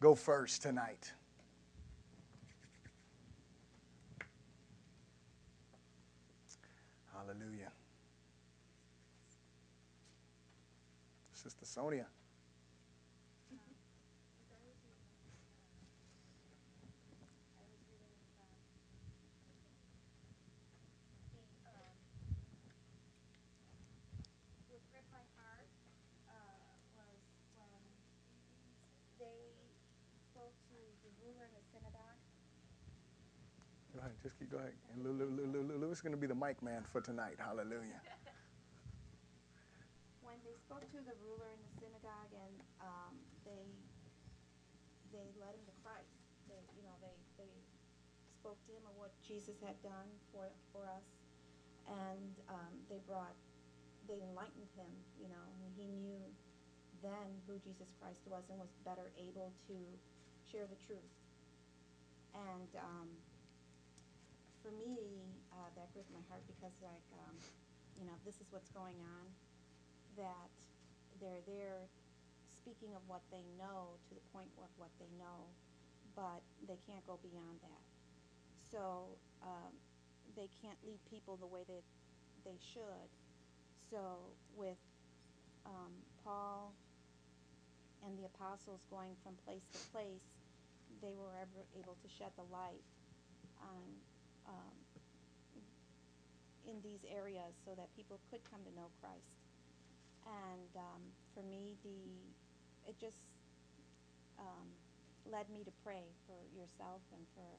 go first tonight? Hallelujah. Sister Sonia. Just keep go ahead. And Lewis is going to be the mic man for tonight. Hallelujah. when they spoke to the ruler in the synagogue and um, they they led him to Christ, they you know they they spoke to him of what Jesus had done for for us, and um, they brought they enlightened him, you know, and he knew then who Jesus Christ was and was better able to share the truth. And um, for me, uh, that gripped my heart because, like, um, you know, this is what's going on. That they're there speaking of what they know to the point of what they know, but they can't go beyond that. So um, they can't lead people the way that they should. So with um, Paul and the apostles going from place to place, they were ever able to shed the light on um, in these areas so that people could come to know Christ. And um, for me, the it just um, led me to pray for yourself and for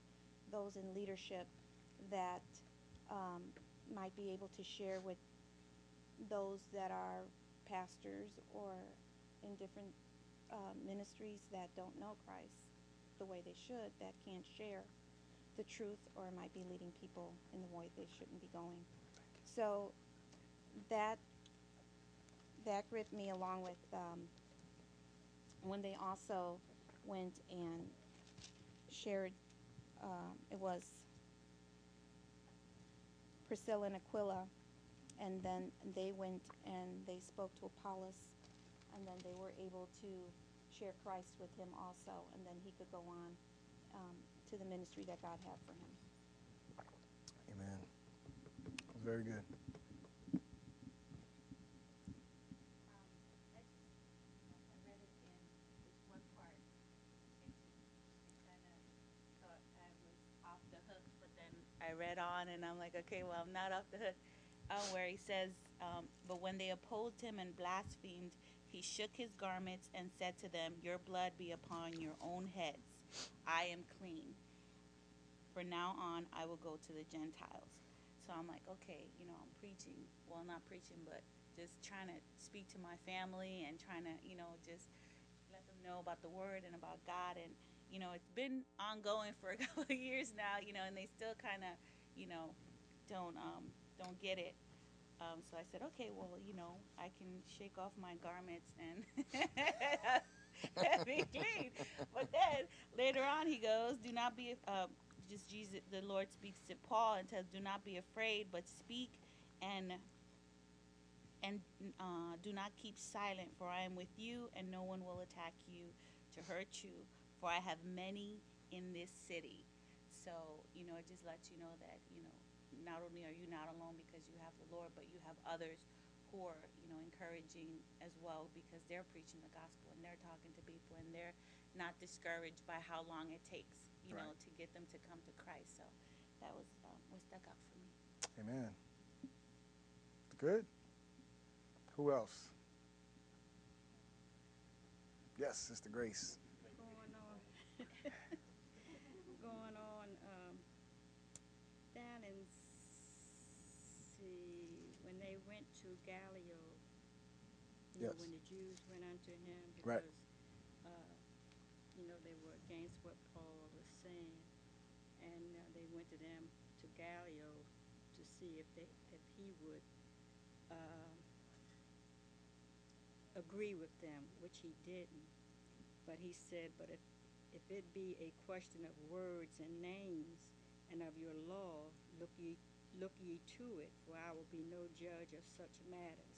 those in leadership that um, might be able to share with those that are pastors or in different uh, ministries that don't know Christ the way they should, that can't share the truth or might be leading people in the way they shouldn't be going. So that that gripped me along with um, when they also went and shared. Uh, it was Priscilla and Aquila, and then they went and they spoke to Apollos, and then they were able to share Christ with him also, and then he could go on um, to the ministry that God had for him. Amen. Very good. I read on and I'm like, okay, well, I'm not off the hook. Uh, where he says, um, but when they opposed him and blasphemed, he shook his garments and said to them, Your blood be upon your own heads. I am clean. For now on, I will go to the Gentiles. So I'm like, okay, you know, I'm preaching. Well, not preaching, but just trying to speak to my family and trying to, you know, just let them know about the word and about God. And, you know, it's been ongoing for a couple of years now, you know, and they still kind of, you know, don't um, don't get it. Um, so I said, okay, well, you know, I can shake off my garments and be clean. But then later on, he goes, do not be, uh, just Jesus, the Lord speaks to Paul and says, do not be afraid, but speak and and uh, do not keep silent, for I am with you, and no one will attack you to hurt you, for I have many in this city. So, you know, it just lets you know that, you know, not only are you not alone because you have the Lord, but you have others who are, you know, encouraging as well because they're preaching the gospel and they're talking to people and they're not discouraged by how long it takes, you right. know, to get them to come to Christ. So that was um, what stuck out for me. Amen. Good. Who else? Yes, Sister Grace. Going on. going on. Um, down in see when they Gallio, you yes. know, when the Jews went unto him because right. uh, you know they were against what Paul was saying, and uh, they went to them to Gallio to see if they if he would uh, agree with them, which he didn't. But he said, but if if it be a question of words and names, and of your law look ye look ye to it, for I will be no judge of such matters.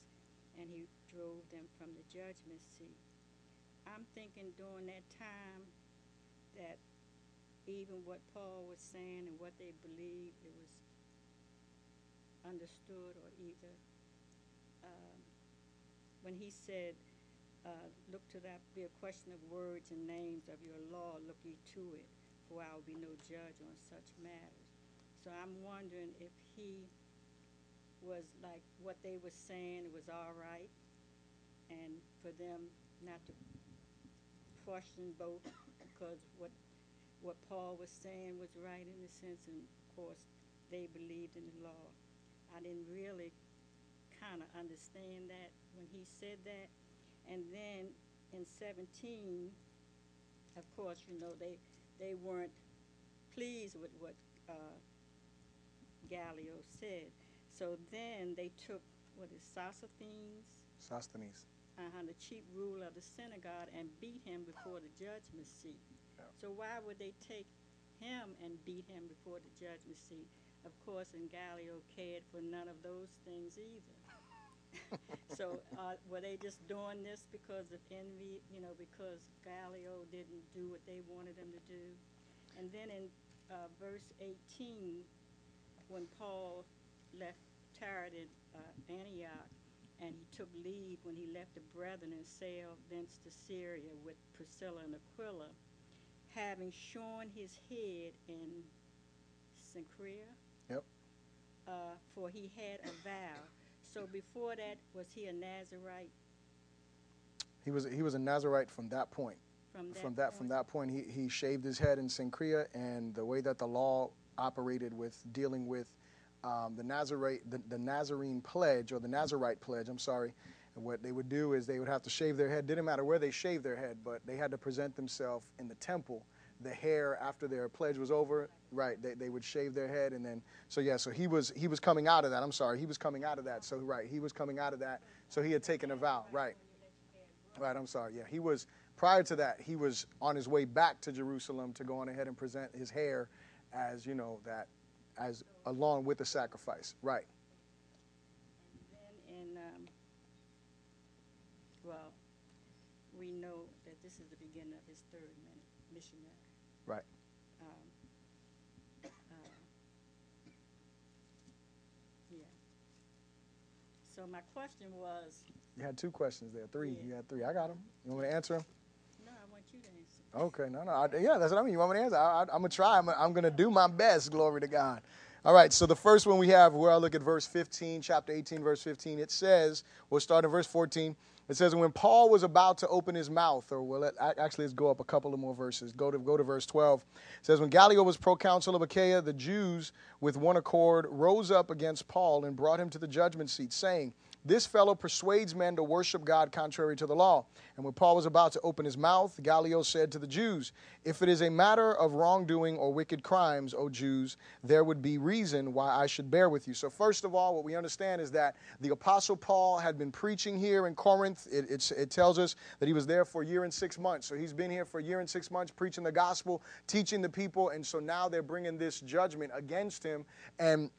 And he drove them from the judgment seat. I'm thinking during that time that even what Paul was saying and what they believed, it was understood or either um, when he said, uh, look to that be a question of words and names of your law, look ye to it, for I will be no judge on such matters. So I'm wondering if he was like what they were saying was all right, and for them not to question both because what what Paul was saying was right in a sense, and of course they believed in the law. I didn't really kind of understand that when he said that, and then in 17, of course, you know they they weren't pleased with what uh, Gallio said. So then they took what is Sosthenes, Sosthenes, uh-huh, the chief ruler of the synagogue, and beat him before the judgment seat. Yeah. So why would they take him and beat him before the judgment seat? Of course, and Gallio cared for none of those things either. so uh, were they just doing this because of envy, you know, because Gallio didn't do what they wanted him to do? And then in uh, verse 18, when Paul left Tyrant in uh, Antioch, and he took leave when he left the brethren and sailed thence to Syria with Priscilla and Aquila, having shorn his head in Cenchrea. Yep. Uh, for he had a vow. So before that, was he a Nazarite? He was he was a Nazarite from that point. From that from that point? from that point, he, he shaved his head in Cenchrea, and the way that the law operated with dealing with um, the Nazarite the, the Nazarene pledge or the Nazarite pledge. I'm sorry. And what they would do is they would have to shave their head. Didn't matter where they shaved their head, but they had to present themselves in the temple. The hair after their pledge was over, right? They, they would shave their head, and then so yeah. So he was he was coming out of that. I'm sorry, he was coming out of that. So right, he was coming out of that. So he had taken a vow, right? Right. I'm sorry. Yeah, he was prior to that. He was on his way back to Jerusalem to go on ahead and present his hair as you know that as along with the sacrifice. Right. And then in, um, well, we know that this is the beginning of his third missionary. Right. Um, uh, yeah. So my question was, You had two questions there. Three. Yeah. You had three. I got them. You want me to answer them? To. Okay. No, no. I, yeah, that's what I mean. You want me to answer? I, I, I'm gonna try. I'm, I'm gonna do my best. Glory to God. All right. So the first one we have, where I look at verse 15, chapter 18, verse 15. It says, we'll start in verse 14. It says, when Paul was about to open his mouth, or well, actually, let's go up a couple of more verses. Go to go to verse 12. It says, when Gallio was proconsul of Achaia, the Jews, with one accord, rose up against Paul and brought him to the judgment seat, saying, this fellow persuades men to worship God contrary to the law. And when Paul was about to open his mouth, Gallio said to the Jews, If it is a matter of wrongdoing or wicked crimes, O Jews, there would be reason why I should bear with you. So, first of all, what we understand is that the Apostle Paul had been preaching here in Corinth. It, it tells us that he was there for a year and six months. So, he's been here for a year and six months preaching the gospel, teaching the people. And so now they're bringing this judgment against him. And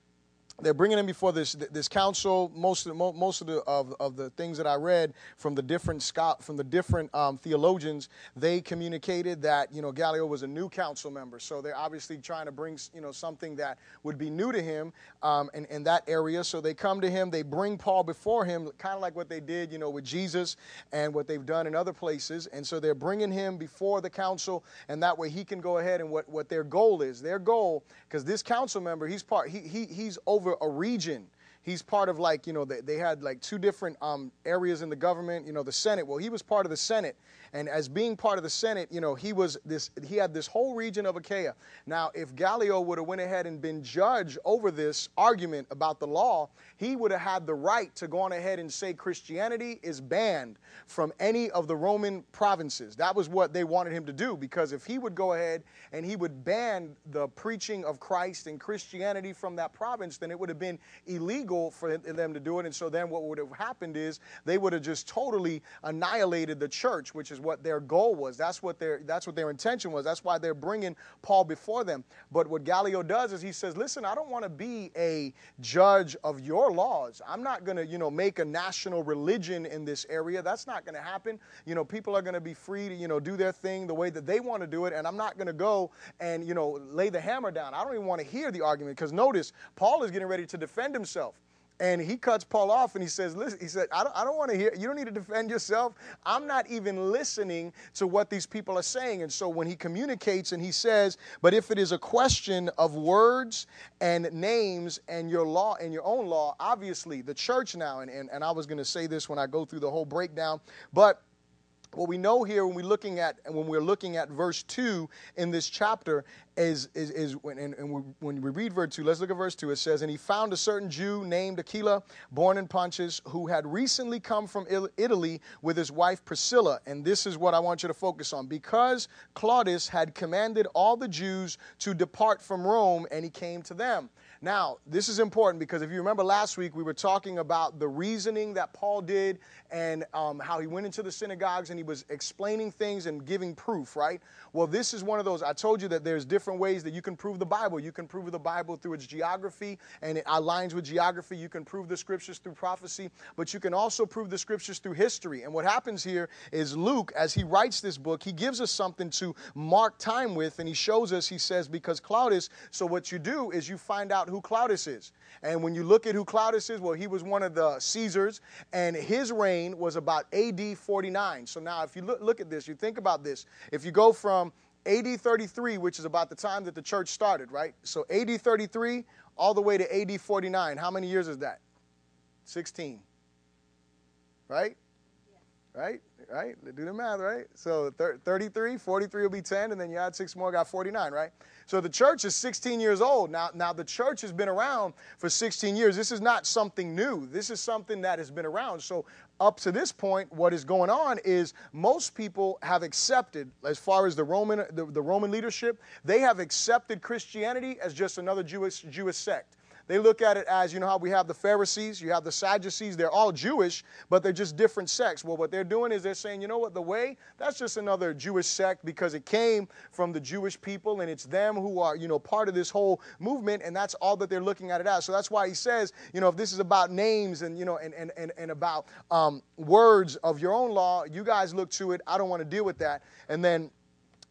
they're bringing him before this this council. Most of the, most of the of, of the things that I read from the different Scott from the different um, theologians, they communicated that you know Gallio was a new council member. So they're obviously trying to bring you know something that would be new to him um, in, in that area. So they come to him, they bring Paul before him, kind of like what they did you know with Jesus and what they've done in other places. And so they're bringing him before the council, and that way he can go ahead and what what their goal is. Their goal, because this council member, he's part he, he he's over a region. He's part of like, you know, they, they had like two different um, areas in the government, you know, the Senate. Well, he was part of the Senate. And as being part of the Senate, you know, he was this, he had this whole region of Achaia. Now, if Gallio would have went ahead and been judge over this argument about the law, he would have had the right to go on ahead and say Christianity is banned from any of the Roman provinces. That was what they wanted him to do because if he would go ahead and he would ban the preaching of Christ and Christianity from that province, then it would have been illegal for them to do it. And so then what would have happened is they would have just totally annihilated the church, which is what their goal was. That's what their that's what their intention was. That's why they're bringing Paul before them. But what Gallio does is he says, "Listen, I don't want to be a judge of your laws. I'm not going to, you know, make a national religion in this area. That's not going to happen. You know, people are going to be free to, you know, do their thing the way that they want to do it, and I'm not going to go and, you know, lay the hammer down. I don't even want to hear the argument because notice Paul is getting ready to defend himself. And he cuts Paul off and he says, Listen, he said, I don't, I don't want to hear, you don't need to defend yourself. I'm not even listening to what these people are saying. And so when he communicates and he says, But if it is a question of words and names and your law and your own law, obviously the church now, and, and, and I was going to say this when I go through the whole breakdown, but what we know here when we're looking at when we're looking at verse 2 in this chapter is is, is when, and, and we, when we read verse 2 let's look at verse 2 it says and he found a certain jew named aquila born in pontus who had recently come from italy with his wife priscilla. And this is what i want you to focus on. Because claudius had commanded all the jews to depart from rome and he came to them now, this is important because if you remember last week, we were talking about the reasoning that Paul did and um, how he went into the synagogues and he was explaining things and giving proof, right? Well, this is one of those. I told you that there's different ways that you can prove the Bible. You can prove the Bible through its geography and it aligns with geography. You can prove the scriptures through prophecy, but you can also prove the scriptures through history. And what happens here is Luke, as he writes this book, he gives us something to mark time with and he shows us, he says, because Claudius, so what you do is you find out who Claudius is. And when you look at who Claudius is, well, he was one of the Caesars, and his reign was about AD 49. So now, if you look, look at this, you think about this. If you go from AD 33, which is about the time that the church started, right? So AD 33 all the way to AD 49, how many years is that? 16. Right? Right? Right? Do the math, right? So 33, 43 will be 10, and then you add six more, got 49, right? So the church is 16 years old. Now, now the church has been around for 16 years. This is not something new. This is something that has been around. So up to this point, what is going on is most people have accepted, as far as the Roman, the, the Roman leadership, they have accepted Christianity as just another Jewish, Jewish sect. They look at it as, you know, how we have the Pharisees, you have the Sadducees, they're all Jewish, but they're just different sects. Well, what they're doing is they're saying, you know what, the way, that's just another Jewish sect because it came from the Jewish people and it's them who are, you know, part of this whole movement, and that's all that they're looking at it as. So that's why he says, you know, if this is about names and, you know, and, and, and, and about um, words of your own law, you guys look to it. I don't want to deal with that. And then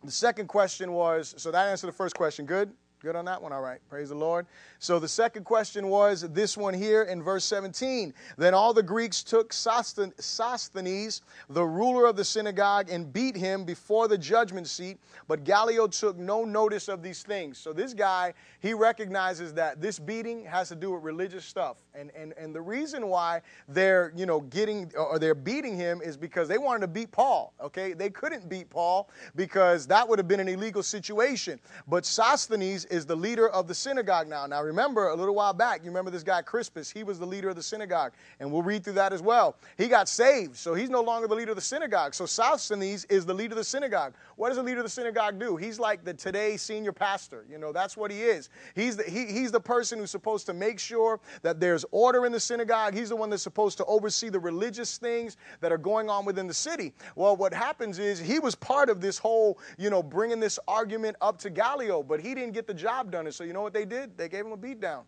the second question was so that answered the first question. Good? Good on that one? All right. Praise the Lord. So the second question was this one here in verse 17. Then all the Greeks took Sosthenes, the ruler of the synagogue, and beat him before the judgment seat. But Gallio took no notice of these things. So this guy, he recognizes that this beating has to do with religious stuff. And, and, and the reason why they're, you know, getting or they're beating him is because they wanted to beat Paul. Okay. They couldn't beat Paul because that would have been an illegal situation. But Sosthenes is the leader of the synagogue now. Now, remember, a little while back, you remember this guy Crispus? He was the leader of the synagogue, and we'll read through that as well. He got saved, so he's no longer the leader of the synagogue. So Sosthenes is the leader of the synagogue. What does the leader of the synagogue do? He's like the today senior pastor. You know, that's what he is. He's the, he, he's the person who's supposed to make sure that there's order in the synagogue. He's the one that's supposed to oversee the religious things that are going on within the city. Well, what happens is he was part of this whole, you know, bringing this argument up to Gallio, but he didn't get the job done. And so you know what they did? They gave him a beat down.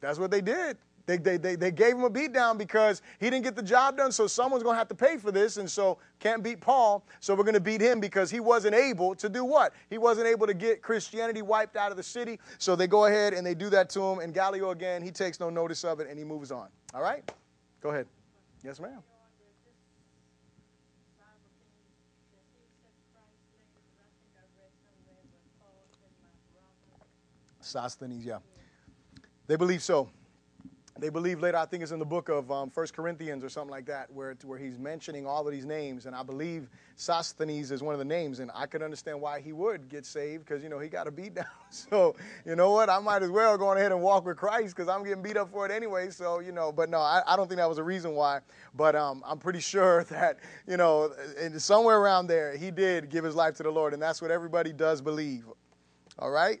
That's what they did. They, they, they, they gave him a beat down because he didn't get the job done, so someone's going to have to pay for this, and so can't beat Paul, so we're going to beat him because he wasn't able to do what? He wasn't able to get Christianity wiped out of the city, so they go ahead and they do that to him, and Gallio again, he takes no notice of it, and he moves on. All right? Go ahead. Yes, ma'am. Sosthenes, yeah. They believe so. They believe later, I think it's in the book of um, 1 Corinthians or something like that, where, where he's mentioning all of these names. And I believe Sosthenes is one of the names. And I could understand why he would get saved because, you know, he got a beat down. So, you know what? I might as well go on ahead and walk with Christ because I'm getting beat up for it anyway. So, you know, but no, I, I don't think that was a reason why. But um, I'm pretty sure that, you know, somewhere around there, he did give his life to the Lord. And that's what everybody does believe. All right?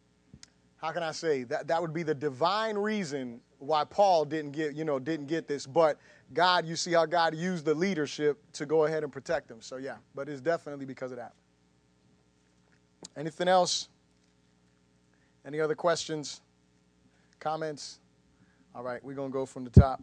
how can I say that that would be the divine reason why Paul didn't get you know didn't get this, but God, you see how God used the leadership to go ahead and protect them. So yeah, but it's definitely because of that. Anything else? Any other questions? Comments? All right, we're going to go from the top.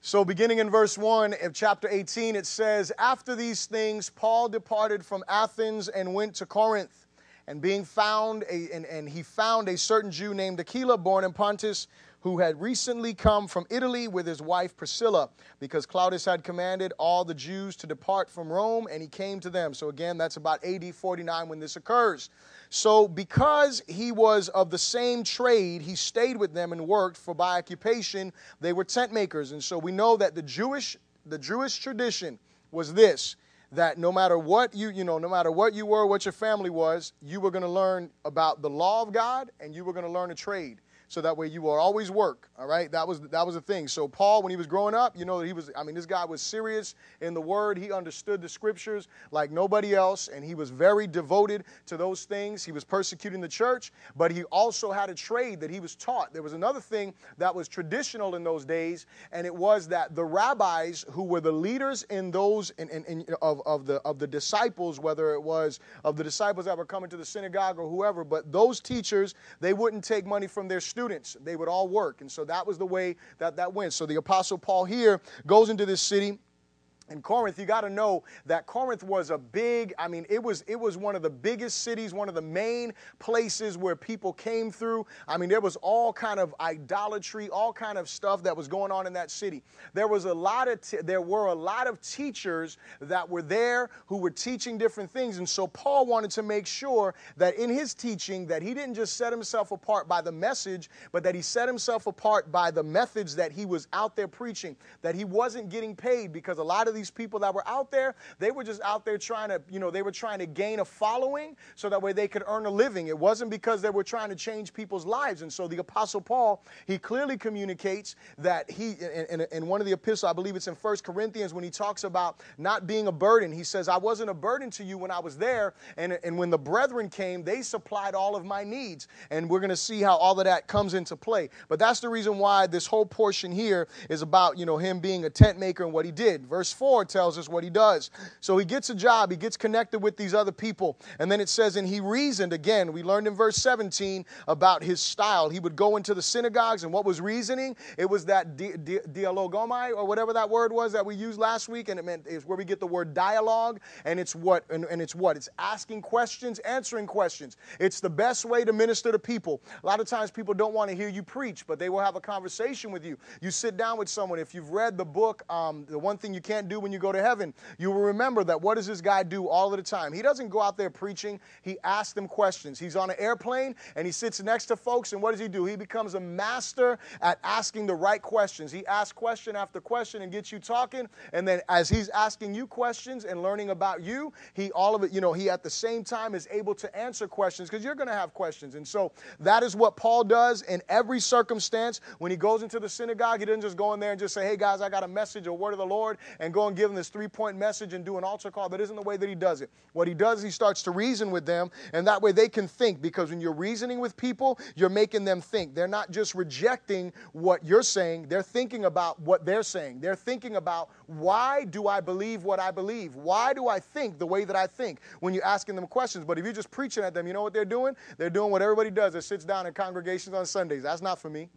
So, beginning in verse 1 of chapter 18, it says, After these things, Paul departed from Athens and went to Corinth. And being found, a, and, and he found a certain Jew named Aquila, born in Pontus, who had recently come from Italy with his wife Priscilla, because Claudius had commanded all the Jews to depart from Rome, and he came to them. So, again, that's about AD 49 when this occurs. So, because he was of the same trade, he stayed with them and worked, for by occupation they were tent makers. And so we know that the Jewish, the Jewish tradition was this that no matter what you you know no matter what you were what your family was you were going to learn about the law of god and you were going to learn a trade so that way you will always work. All right, that was that was the thing. So Paul, when he was growing up, you know, that he was. I mean, this guy was serious in the Word. He understood the Scriptures like nobody else, and he was very devoted to those things. He was persecuting the church, but he also had a trade that he was taught. There was another thing that was traditional in those days, and it was that the rabbis who were the leaders in those in, in, in of, of the of the disciples, whether it was of the disciples that were coming to the synagogue or whoever, but those teachers they wouldn't take money from their students students. They would all work. And so that was the way that that went. So the Apostle Paul here goes into this city in Corinth, you got to know that Corinth was a big, I mean, it was it was one of the biggest cities, one of the main places where people came through. I mean, there was all kind of idolatry, all kind of stuff that was going on in that city. There was a lot of there were a lot of teachers that were there who were teaching different things, and so Paul wanted to make sure that in his teaching that he didn't just set himself apart by the message, but that he set himself apart by the methods that he was out there preaching, that he wasn't getting paid because a lot of these people that were out there, they were just out there trying to, you know, they were trying to gain a following so that way they could earn a living. It wasn't because they were trying to change people's lives. And so the Apostle Paul, he clearly communicates that he, in, in, in one of the epistles, I believe it's in First Corinthians, when he talks about not being a burden, he says, I wasn't a burden to you when I was there. And, and when the brethren came, they supplied all of my needs. And we're going to see how all of that comes into play. But that's the reason why this whole portion here is about, you know, him being a tent maker and what he did. Verse 4 4 tells us what he does. So he gets a job, he gets connected with these other people. And then it says, and he reasoned again. We learned in verse 17 about his style. He would go into the synagogues, and what was reasoning? It was that di- di- dialogomai, or whatever that word was that we used last week, and it meant it's where we get the word dialogue. And it's what? And, and it's what? It's asking questions, answering questions. It's the best way to minister to people. A lot of times people don't want to hear you preach, but they will have a conversation with you. You sit down with someone. If you've read the book, um, the one thing you can't do when you go to heaven, you will remember that what does this guy do all of the time? He doesn't go out there preaching, he asks them questions. He's on an airplane and he sits next to folks, and what does he do? He becomes a master at asking the right questions. He asks question after question and gets you talking, and then as he's asking you questions and learning about you, he all of it, you know, he at the same time is able to answer questions because you're going to have questions. And so that is what Paul does in every circumstance. When he goes into the synagogue, he doesn't just go in there and just say, hey guys, I got a message, a word of the Lord, and go and give them this three point message and do an altar call. That isn't the way that he does it. What he does he starts to reason with them, and that way they can think. Because when you're reasoning with people, you're making them think. They're not just rejecting what you're saying, they're thinking about what they're saying. They're thinking about why do I believe what I believe? Why do I think the way that I think when you're asking them questions? But if you're just preaching at them, you know what they're doing? They're doing what everybody does that sits down in congregations on Sundays. That's not for me.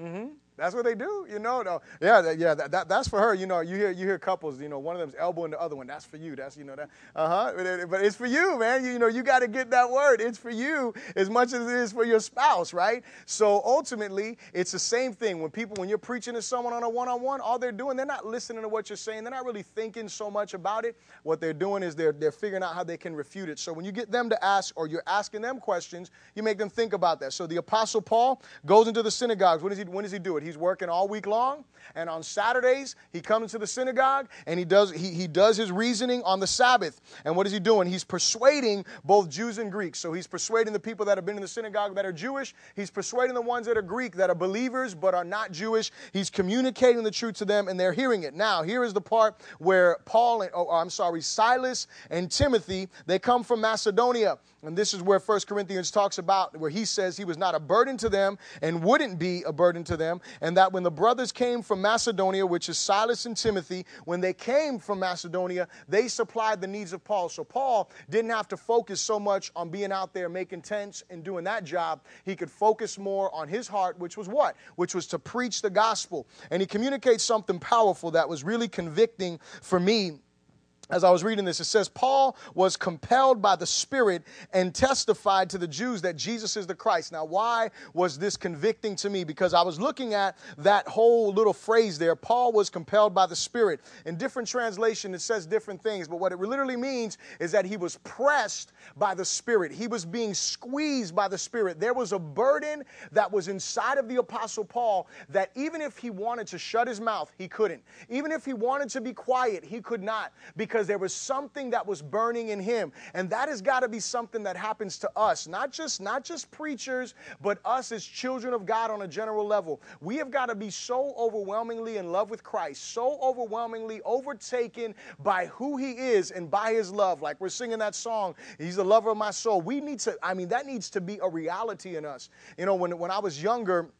Mm-hmm. That's what they do, you know. No, yeah, yeah, that, that, that's for her. You know, you hear you hear couples, you know, one of them's elbowing the other one. That's for you. That's you know that. Uh huh. But it's for you, man. You, you know, you got to get that word. It's for you as much as it is for your spouse, right? So ultimately, it's the same thing. When people, when you're preaching to someone on a one-on-one, all they're doing, they're not listening to what you're saying. They're not really thinking so much about it. What they're doing is they're they're figuring out how they can refute it. So when you get them to ask, or you're asking them questions, you make them think about that. So the Apostle Paul goes into the synagogues. When does he? When does he do it? He He's working all week long. And on Saturdays, he comes to the synagogue and he does, he, he does his reasoning on the Sabbath. And what is he doing? He's persuading both Jews and Greeks. So he's persuading the people that have been in the synagogue that are Jewish. He's persuading the ones that are Greek, that are believers but are not Jewish. He's communicating the truth to them and they're hearing it. Now, here is the part where Paul, and, oh, I'm sorry, Silas and Timothy, they come from Macedonia. And this is where 1 Corinthians talks about, where he says he was not a burden to them and wouldn't be a burden to them. And that when the brothers came from Macedonia, which is Silas and Timothy, when they came from Macedonia, they supplied the needs of Paul. So Paul didn't have to focus so much on being out there making tents and doing that job. He could focus more on his heart, which was what? Which was to preach the gospel. And he communicates something powerful that was really convicting for me as I was reading this, it says, Paul was compelled by the Spirit and testified to the Jews that Jesus is the Christ. Now, why was this convicting to me? Because I was looking at that whole little phrase there. Paul was compelled by the Spirit. In different translation, it says different things, but what it literally means is that he was pressed by the Spirit. He was being squeezed by the Spirit. There was a burden that was inside of the Apostle Paul that even if he wanted to shut his mouth, he couldn't. Even if he wanted to be quiet, he could not. Because because there was something that was burning in him. And that has got to be something that happens to us, not just not just preachers, but us as children of God on a general level. We have got to be so overwhelmingly in love with Christ, so overwhelmingly overtaken by who he is and by his love. Like we're singing that song, he's the lover of my soul. We need to I mean that needs to be a reality in us. You know, when when I was younger,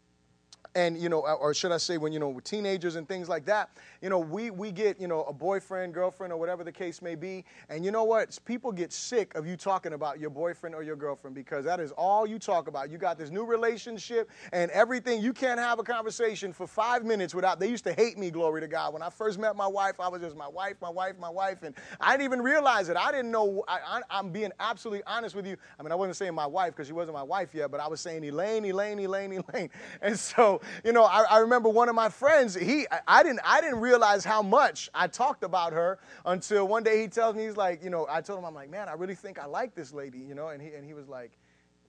and you know or should i say when you know with teenagers and things like that you know we we get you know a boyfriend girlfriend or whatever the case may be. And you know what? People get sick of you talking about your boyfriend or your girlfriend because that is all you talk about. You got this new relationship and everything. You can't have a conversation for five minutes without they used to hate me glory to god. When i first met my wife i was just my wife my wife my wife. And i didn't even realize it. I didn't know I, i'm being absolutely honest with you. I mean i wasn't saying my wife because she wasn't my wife yet but i was saying elaine elaine elaine elaine. And so you know, I, I, remember one of my friends, he, I, I, didn't, I didn't realize how much I talked about her until one day he tells me, he's like, you know, I told him, I'm like, man, I really think I like this lady, you know, and he, and he was like,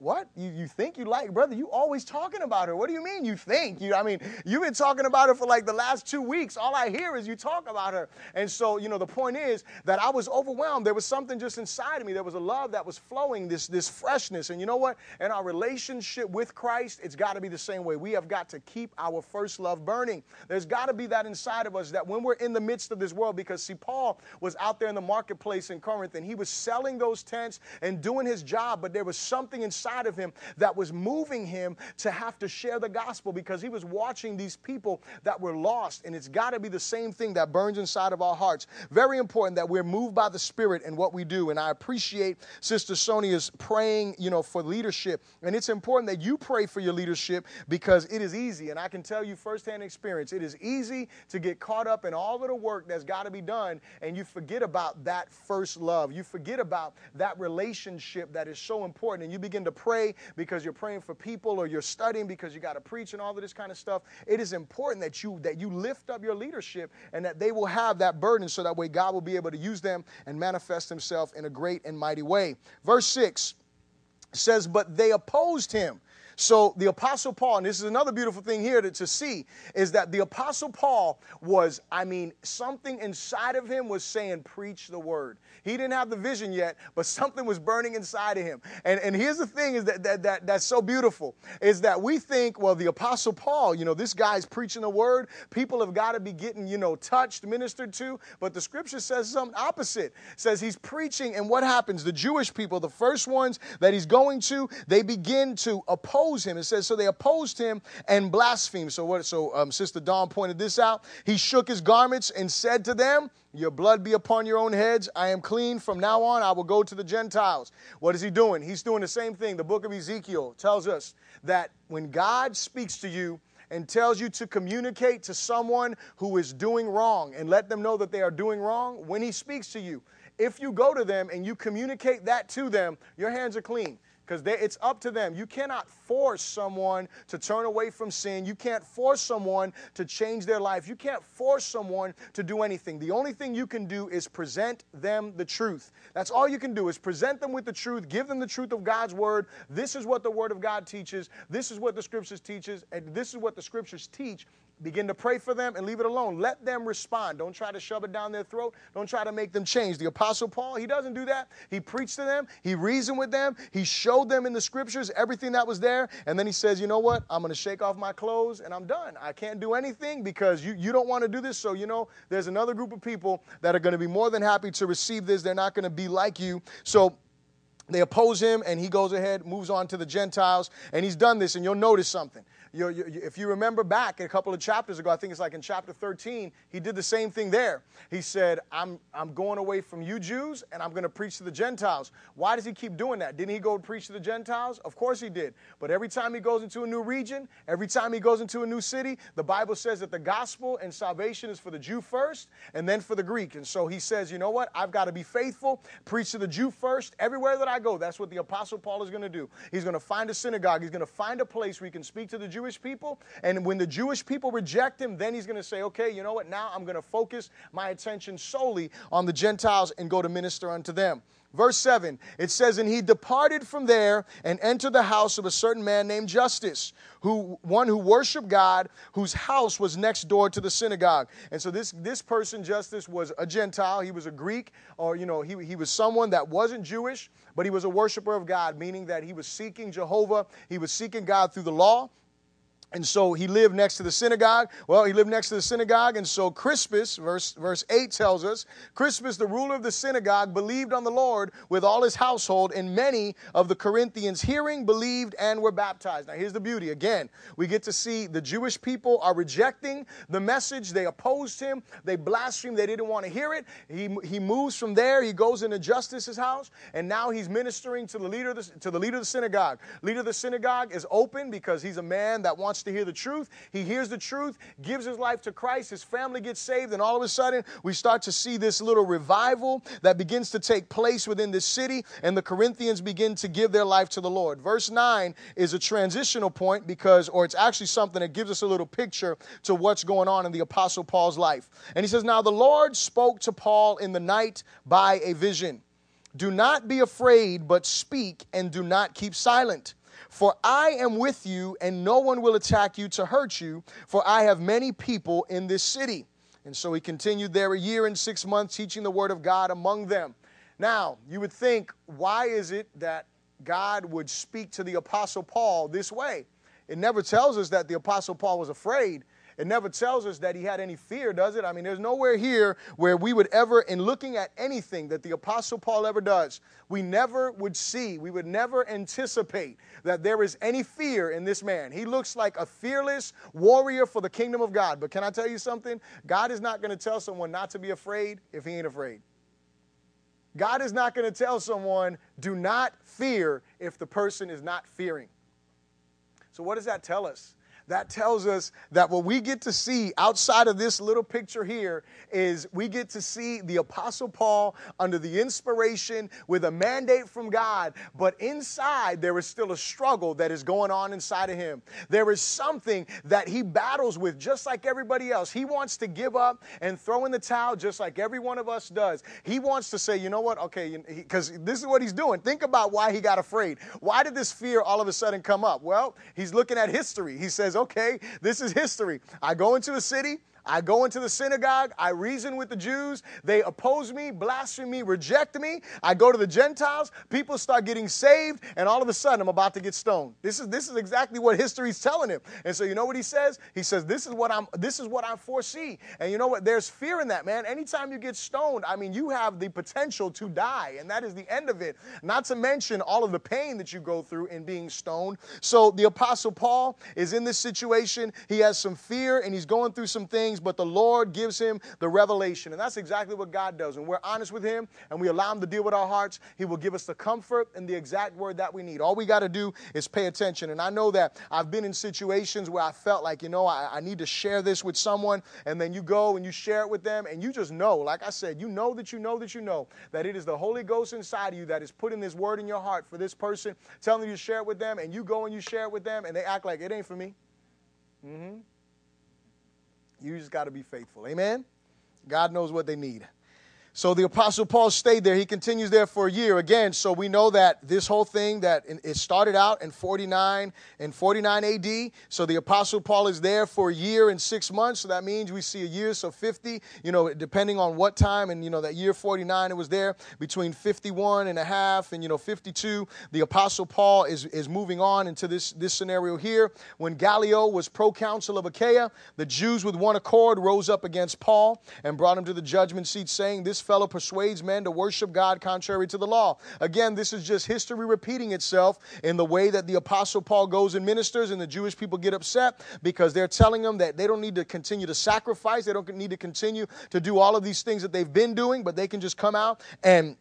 what? You, you think you like, brother? You always talking about her. What do you mean you think? You, I mean, you've been talking about her for like the last two weeks. All I hear is you talk about her. And so, you know, the point is that I was overwhelmed. There was something just inside of me. There was a love that was flowing, this, this freshness. And you know what? In our relationship with Christ, it's got to be the same way. We have got to keep our first love burning. There's got to be that inside of us that when we're in the midst of this world, because see, Paul was out there in the marketplace in Corinth and he was selling those tents and doing his job, but there was something inside inside of him that was moving him to have to share the gospel because he was watching these people that were lost. And it's got to be the same thing that burns inside of our hearts. Very important that we're moved by the Spirit in what we do. And I appreciate Sister Sonia's praying, you know, for leadership. And it's important that you pray for your leadership because it is easy. And I can tell you firsthand experience, it is easy to get caught up in all of the work that's got to be done and you forget about that first love. You forget about that relationship that is so important and you begin to pray because you're praying for people or you're studying because you got to preach and all of this kind of stuff, it is important that you that you lift up your leadership and that they will have that burden so that way God will be able to use them and manifest himself in a great and mighty way. Verse 6 says, But they opposed him. So the Apostle Paul, and this is another beautiful thing here to, to, see, is that the Apostle Paul was, I mean, something inside of him was saying, preach the word. He didn't have the vision yet, but something was burning inside of him. And, and here's the thing is that, that, that that's so beautiful, is that we think, well, the Apostle Paul, you know, this guy's preaching the word. People have got to be getting, you know, touched, ministered to. But the scripture says something opposite. It says he's preaching, and what happens? The Jewish people, the first ones that he's going to, they begin to oppose him. It says, so they opposed him and blasphemed. So what so um, Sister Dawn pointed this out. He shook his garments and said to them, your blood be upon your own heads. I am clean. From now on, I will go to the Gentiles. What is he doing? He's doing the same thing. The book of Ezekiel tells us that when God speaks to you, and tells you to communicate to someone who is doing wrong and let them know that they are doing wrong, when he speaks to you, if you go to them and you communicate that to them, your hands are clean because it's up to them. You cannot force someone to turn away from sin. You can't force someone to change their life. You can't force someone to do anything. The only thing you can do is present them the truth. That's all you can do is present them with the truth, give them the truth of God's word. This is what the word of God teaches. This is what the scriptures teaches, and this is what the scriptures teach Begin to pray for them and leave it alone. Let them respond. Don't try to shove it down their throat. Don't try to make them change. The Apostle Paul, he doesn't do that. He preached to them, he reasoned with them, he showed them in the scriptures everything that was there, and then he says, You know what? I'm going to shake off my clothes and I'm done. I can't do anything because you, you don't want to do this. So, you know, there's another group of people that are going to be more than happy to receive this. They're not going to be like you. So, they oppose him and he goes ahead moves on to the gentiles and he's done this and you'll notice something you, you, if you remember back a couple of chapters ago, I think it's like in chapter 13, he did the same thing there. He said, I'm, I'm going away from you Jews and I'm going to preach to the Gentiles. Why does he keep doing that? Didn't he go preach to the Gentiles? Of course he did. But every time he goes into a new region, every time he goes into a new city, the Bible says that the gospel and salvation is for the Jew first and then for the Greek. And so he says, you know what? I've got to be faithful, preach to the Jew first. Everywhere that I go, that's what the Apostle Paul is going to do. He's going to find a synagogue, he's going to find a place where he can speak to the Jew Jewish people. And when the Jewish people reject him, then he's going to say, okay, you know what? Now I'm going to focus my attention solely on the Gentiles and go to minister unto them. Verse 7, it says, And he departed from there and entered the house of a certain man named Justus, who one who worshiped God, whose house was next door to the synagogue. And so this, this person, Justus, was a Gentile. He was a Greek, or you know, he, he was someone that wasn't Jewish, but he was a worshiper of God, meaning that he was seeking Jehovah, he was seeking God through the law. And so he lived next to the synagogue. Well, he lived next to the synagogue, and so Crispus, verse, verse 8 tells us Crispus, the ruler of the synagogue, believed on the Lord with all his household, and many of the Corinthians hearing believed and were baptized. Now, here's the beauty. Again, we get to see the Jewish people are rejecting the message. They opposed him, they blasphemed, they didn't want to hear it. He, he moves from there, he goes into Justus's house, and now he's ministering to the leader of the, to the leader of the synagogue. Leader of the synagogue is open because he's a man that wants to hear the truth. He hears the truth, gives his life to Christ, his family gets saved, and all of a sudden we start to see this little revival that begins to take place within this city, and the Corinthians begin to give their life to the Lord. Verse 9 is a transitional point because, or it's actually something that gives us a little picture to what's going on in the Apostle Paul's life. And he says, Now the Lord spoke to Paul in the night by a vision. Do not be afraid, but speak and do not keep silent for I am with you, and no one will attack you to hurt you, for I have many people in this city. And so he continued there a year and six months, teaching the word of God among them. Now, you would think, why is it that God would speak to the Apostle Paul this way? It never tells us that the Apostle Paul was afraid. It never tells us that he had any fear, does it? I mean, there's nowhere here where we would ever, in looking at anything that the Apostle Paul ever does, we never would see, we would never anticipate that there is any fear in this man. He looks like a fearless warrior for the kingdom of God. But can I tell you something? God is not going to tell someone not to be afraid if he ain't afraid. God is not going to tell someone, do not fear if the person is not fearing. So, what does that tell us? That tells us that what we get to see outside of this little picture here is we get to see the Apostle Paul under the inspiration with a mandate from God, but inside there is still a struggle that is going on inside of him. There is something that he battles with just like everybody else. He wants to give up and throw in the towel just like every one of us does. He wants to say, you know what, okay, because this is what he's doing. Think about why he got afraid. Why did this fear all of a sudden come up? Well, he's looking at history. He says, okay, this is history. I go into a city, I go into the synagogue, I reason with the Jews, they oppose me, blaspheme me, reject me. I go to the Gentiles, people start getting saved, and all of a sudden I'm about to get stoned. This is this is exactly what history's telling him. And so you know what he says? He says, This is what I'm this is what I foresee. And you know what? There's fear in that, man. Anytime you get stoned, I mean you have the potential to die, and that is the end of it. Not to mention all of the pain that you go through in being stoned. So the apostle Paul is in this situation. He has some fear and he's going through some things things, but the Lord gives him the revelation. And that's exactly what God does. When we're honest with him and we allow him to deal with our hearts, he will give us the comfort and the exact word that we need. All we got to do is pay attention. And I know that I've been in situations where I felt like, you know, I, I need to share this with someone, and then you go and you share it with them, and you just know, like I said, you know that you know that you know that it is the Holy Ghost inside of you that is putting this word in your heart for this person, telling you to share it with them, and you go and you share it with them, and they act like it ain't for me. Mm-hmm. You just got to be faithful. Amen? God knows what they need. So the Apostle Paul stayed there. He continues there for a year again. So we know that this whole thing that it started out in 49 and 49 AD. So the Apostle Paul is there for a year and six months. So that means we see a year, so 50. You know, depending on what time. And you know that year 49, it was there between 51 and a half and you know 52. The Apostle Paul is is moving on into this this scenario here. When Gallio was proconsul of Achaia, the Jews with one accord rose up against Paul and brought him to the judgment seat, saying, "This fellow persuades men to worship God contrary to the law. Again, this is just history repeating itself in the way that the Apostle Paul goes and ministers, and the Jewish people get upset because they're telling them that they don't need to continue to sacrifice, they don't need to continue to do all of these things that they've been doing, but they can just come out and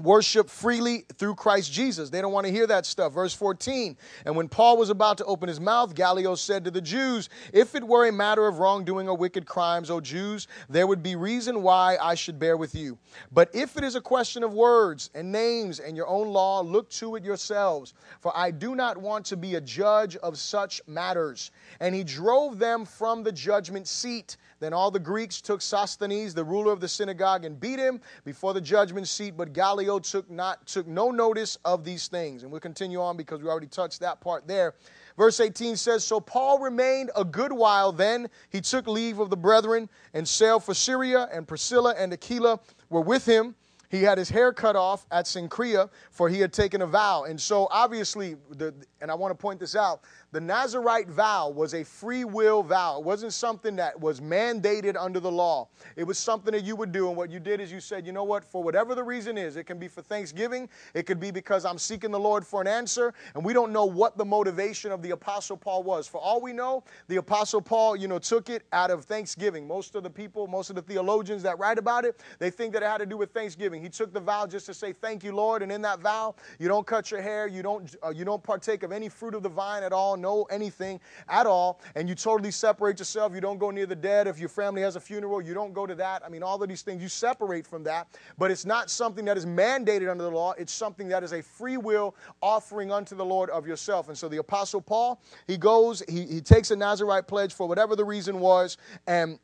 worship freely through Christ Jesus. They don't want to hear that stuff. Verse 14. And when Paul was about to open his mouth, Gallio said to the Jews, If it were a matter of wrongdoing or wicked crimes, O Jews, there would be reason why I should bear with you. But if it is a question of words and names and your own law, look to it yourselves. For I do not want to be a judge of such matters. And he drove them from the judgment seat. Then all the Greeks took Sosthenes, the ruler of the synagogue, and beat him before the judgment seat. But Gallio took not took no notice of these things. And we'll continue on because we already touched that part there. Verse 18 says, So Paul remained a good while. Then he took leave of the brethren and sailed for Syria, and Priscilla and Aquila were with him. He had his hair cut off at Cenchrea, for he had taken a vow. And so, obviously, the, and I want to point this out the Nazarite vow was a free will vow. It wasn't something that was mandated under the law. It was something that you would do. And what you did is you said, you know what, for whatever the reason is, it can be for Thanksgiving, it could be because I'm seeking the Lord for an answer. And we don't know what the motivation of the Apostle Paul was. For all we know, the Apostle Paul, you know, took it out of Thanksgiving. Most of the people, most of the theologians that write about it, they think that it had to do with Thanksgiving. He took the vow just to say, thank you, Lord. And in that vow, you don't cut your hair, you don't, uh, you don't partake of any fruit of the vine at all know anything at all, and you totally separate yourself. You don't go near the dead. If your family has a funeral, you don't go to that. I mean, all of these things, you separate from that. But it's not something that is mandated under the law, it's something that is a free will offering unto the Lord of yourself. And so the Apostle Paul, he goes, he, he takes a Nazarite pledge for whatever the reason was, and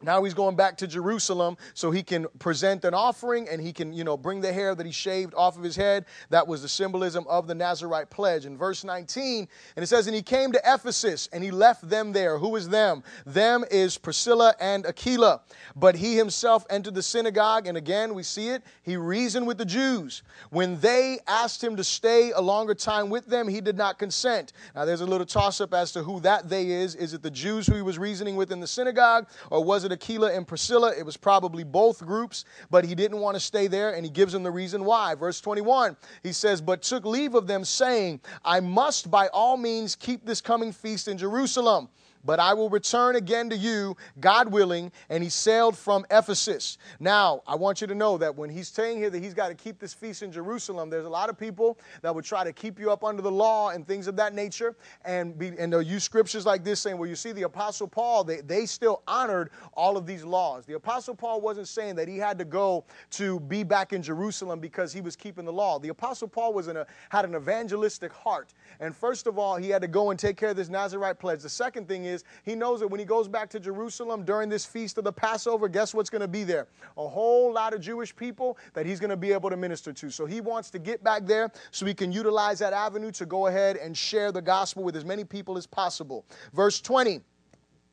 now he's going back to Jerusalem so he can present an offering and he can, you know, bring the hair that he shaved off of his head. That was the symbolism of the Nazarite pledge. In verse 19, and it says, And he came to Ephesus and he left them there. Who is them? Them is Priscilla and Aquila. But he himself entered the synagogue, and again we see it. He reasoned with the Jews. When they asked him to stay a longer time with them, he did not consent. Now there's a little toss up as to who that they is. Is it the Jews who he was reasoning with in the synagogue, or was it Aquila and Priscilla. It was probably both groups, but he didn't want to stay there, and he gives them the reason why. Verse 21, he says, But took leave of them, saying, I must by all means keep this coming feast in Jerusalem but I will return again to you, God willing. And he sailed from Ephesus. Now, I want you to know that when he's saying here that he's got to keep this feast in Jerusalem, there's a lot of people that would try to keep you up under the law and things of that nature. And, be, and they'll use scriptures like this saying, well, you see, the Apostle Paul, they, they still honored all of these laws. The Apostle Paul wasn't saying that he had to go to be back in Jerusalem because he was keeping the law. The Apostle Paul was in a, had an evangelistic heart. And first of all, he had to go and take care of this Nazarite pledge. The second thing is he knows that when he goes back to Jerusalem during this feast of the Passover, guess what's going to be there? A whole lot of Jewish people that he's going to be able to minister to. So he wants to get back there so he can utilize that avenue to go ahead and share the gospel with as many people as possible. Verse 20,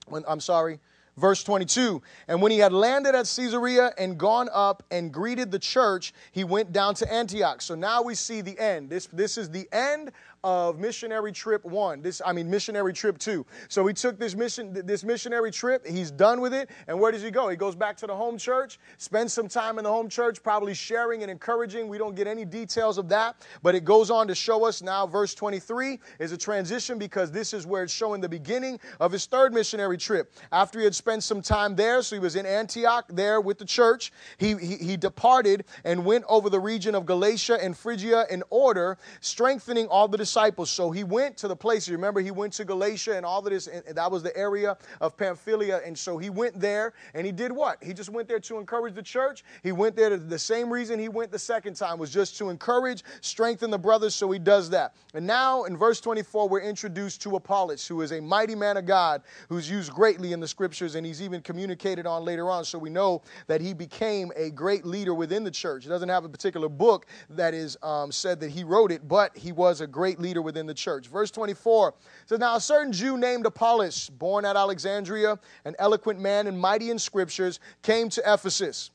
when, I'm sorry, Verse 22 And when he had landed at Caesarea and gone up and greeted the church, he went down to Antioch. So now we see the end. This, this is the end of missionary trip one. This, I mean, missionary trip two. So he took this mission, this missionary trip. He's done with it. And where does he go? He goes back to the home church, spends some time in the home church, probably sharing and encouraging. We don't get any details of that, but it goes on to show us now, verse 23 is a transition because this is where it's showing the beginning of his third missionary trip. After he had spent some time there, so he was in Antioch there with the church, he, he, he departed and went over the region of Galatia and Phrygia in order, strengthening all the disciples. So he went to the places. Remember, he went to Galatia and all of this, and that was the area of Pamphylia. And so he went there and he did what? He just went there to encourage the church. He went there to the same reason he went the second time was just to encourage, strengthen the brothers. So he does that. And now in verse 24, we're introduced to Apollos, who is a mighty man of God who's used greatly in the scriptures and he's even communicated on later on. So we know that he became a great leader within the church. He doesn't have a particular book that is um, said that he wrote it, but he was a great leader within the church. Verse 24 says, Now a certain Jew named Apollos, born at Alexandria, an eloquent man and mighty in scriptures, came to Ephesus.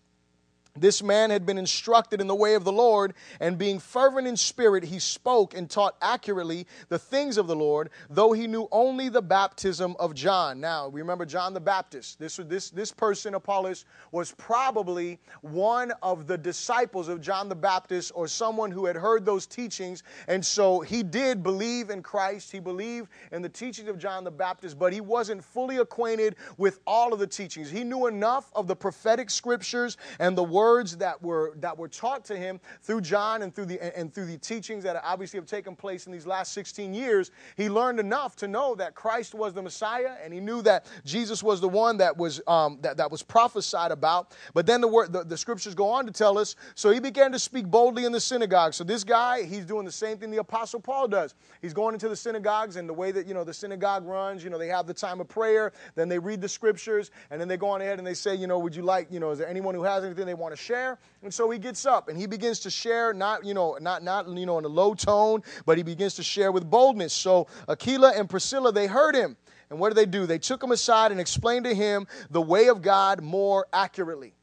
This man had been instructed in the way of the Lord, and being fervent in spirit, he spoke and taught accurately the things of the Lord, though he knew only the baptism of John. Now, remember John the Baptist. This, this, this person, Apollos, was probably one of the disciples of John the Baptist or someone who had heard those teachings. And so he did believe in Christ. He believed in the teachings of John the Baptist, but he wasn't fully acquainted with all of the teachings. He knew enough of the prophetic scriptures and the words that were that were taught to him through John and through the and through the teachings that obviously have taken place in these last 16 years, he learned enough to know that Christ was the Messiah, and he knew that Jesus was the one that was um, that, that was prophesied about. But then the word the, the scriptures go on to tell us, so he began to speak boldly in the synagogue. So this guy, he's doing the same thing the apostle Paul does. He's going into the synagogues and the way that you know the synagogue runs, you know, they have the time of prayer, then they read the scriptures, and then they go on ahead and they say, you know, would you like, you know, is there anyone who has anything they want to share? And so he gets up and he begins to share, not, you know, not, not, you know, in a low tone, but he begins to share with boldness. So Aquila and Priscilla, they heard him. And what did they do? They took him aside and explained to him the way of God more accurately.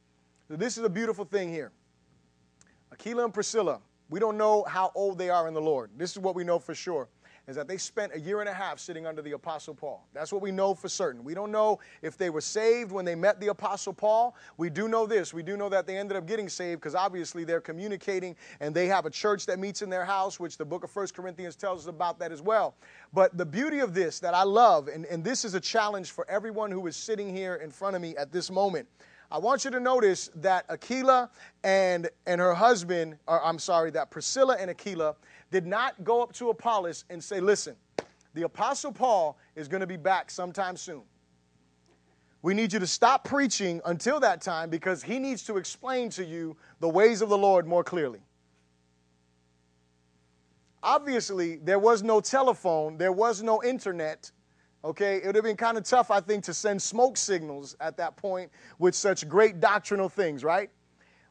So this is a beautiful thing here. Aquila and Priscilla, we don't know how old they are in the Lord. This is what we know for sure is that they spent a year and a half sitting under the Apostle Paul. That's what we know for certain. We don't know if they were saved when they met the Apostle Paul. We do know this. We do know that they ended up getting saved because obviously they're communicating and they have a church that meets in their house, which the book of First Corinthians tells us about that as well. But the beauty of this that I love, and, and this is a challenge for everyone who is sitting here in front of me at this moment. I want you to notice that Aquila and, and her husband, or I'm sorry, that Priscilla and Aquila did not go up to Apollos and say, Listen, the Apostle Paul is going to be back sometime soon. We need you to stop preaching until that time because he needs to explain to you the ways of the Lord more clearly. Obviously, there was no telephone, there was no internet. Okay, it would have been kind of tough, I think, to send smoke signals at that point with such great doctrinal things, right?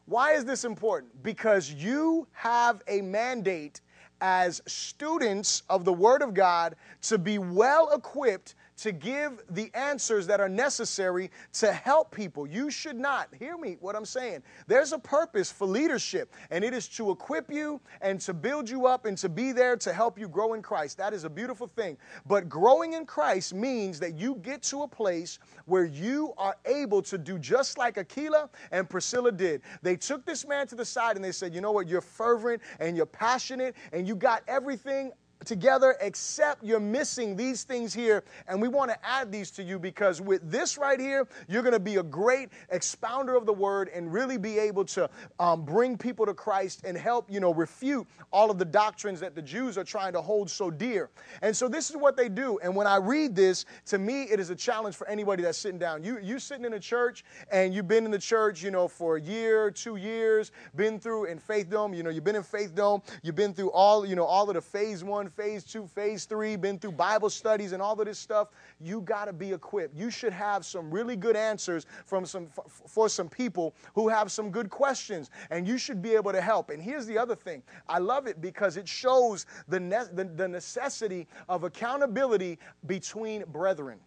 Why is this important? Because you have a mandate as students of the Word of God to be well equipped to give the answers that are necessary to help people. You should not, hear me what I'm saying. There's a purpose for leadership, and it is to equip you and to build you up and to be there to help you grow in Christ. That is a beautiful thing. But growing in Christ means that you get to a place where you are able to do just like Aquila and Priscilla did. They took this man to the side and they said, You know what? You're fervent and you're passionate and you got everything together, except you're missing these things here. And we want to add these to you because with this right here, you're going to be a great expounder of the word and really be able to um, bring people to Christ and help, you know, refute all of the doctrines that the Jews are trying to hold so dear. And so this is what they do. And when I read this, to me, it is a challenge for anybody that's sitting down. You, you sitting in a church and you've been in the church, you know, for a year, two years, been through in Faith Dome, you know, you've been in Faith Dome, you've been through all, you know, all of the phase one, phase two, phase three, been through Bible studies and all of this stuff, you got to be equipped. You should have some really good answers from some for some people who have some good questions, and you should be able to help. And here's the other thing: I love it because it shows the ne- the, the necessity of accountability between brethren.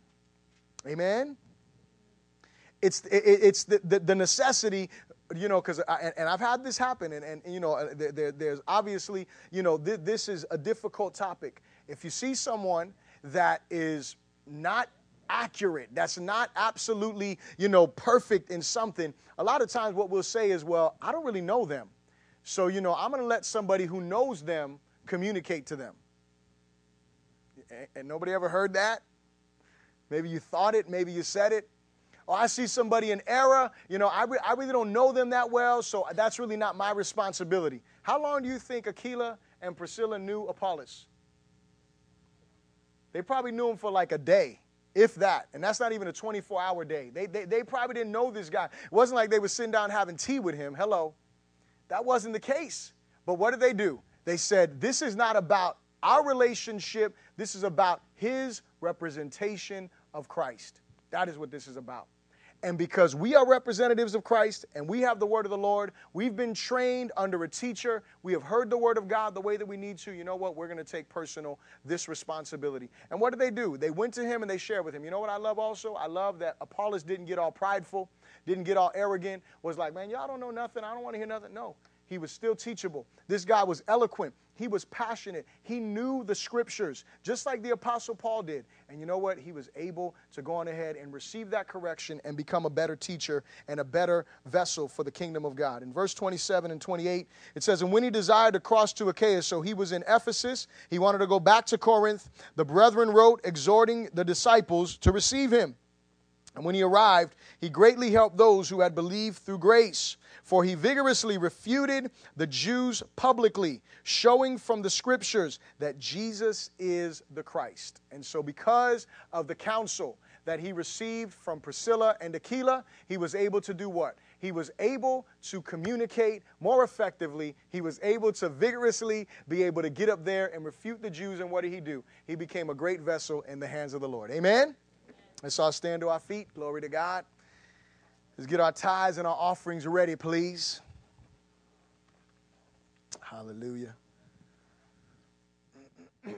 Amen. It's, it's the, the, the necessity you know, because and, and, I've had this happen, and, and you know, uh, there, there, there's obviously, you know, th- this is a difficult topic. If you see someone that is not accurate, that's not absolutely, you know, perfect in something, a lot of times what we'll say is, well, I don't really know them. So, you know, I'm going to let somebody who knows them communicate to them. And nobody ever heard that? Maybe you thought it, maybe you said it. Or I see somebody in error, you know, I, re- I really don't know them that well, so that's really not my responsibility. How long do you think Aquila and Priscilla knew Apollos? They probably knew him for like a day, if that. And that's not even a 24 hour day. They, they, they probably didn't know this guy. It wasn't like they were sitting down having tea with him. Hello. That wasn't the case. But what did they do? They said, This is not about our relationship, this is about his representation of Christ. That is what this is about. And because we are representatives of Christ and we have the word of the Lord, we've been trained under a teacher, we have heard the word of God the way that we need to. You know what? We're going to take personal this responsibility. And what did they do? They went to him and they shared with him. You know what I love also? I love that Apollos didn't get all prideful, didn't get all arrogant, was like, man, y'all don't know nothing. I don't want to hear nothing. No. He was still teachable. This guy was eloquent. He was passionate. He knew the scriptures, just like the Apostle Paul did. And you know what? He was able to go on ahead and receive that correction and become a better teacher and a better vessel for the kingdom of God. In verse 27 and 28, it says, And when he desired to cross to Achaia, so he was in Ephesus, he wanted to go back to Corinth, the brethren wrote, exhorting the disciples to receive him. And when he arrived, he greatly helped those who had believed through grace. For he vigorously refuted the Jews publicly, showing from the scriptures that Jesus is the Christ. And so, because of the counsel that he received from Priscilla and Aquila, he was able to do what? He was able to communicate more effectively. He was able to vigorously be able to get up there and refute the Jews. And what did he do? He became a great vessel in the hands of the Lord. Amen? Let's all stand to our feet. Glory to God. Let's get our tithes and our offerings ready, please. Hallelujah.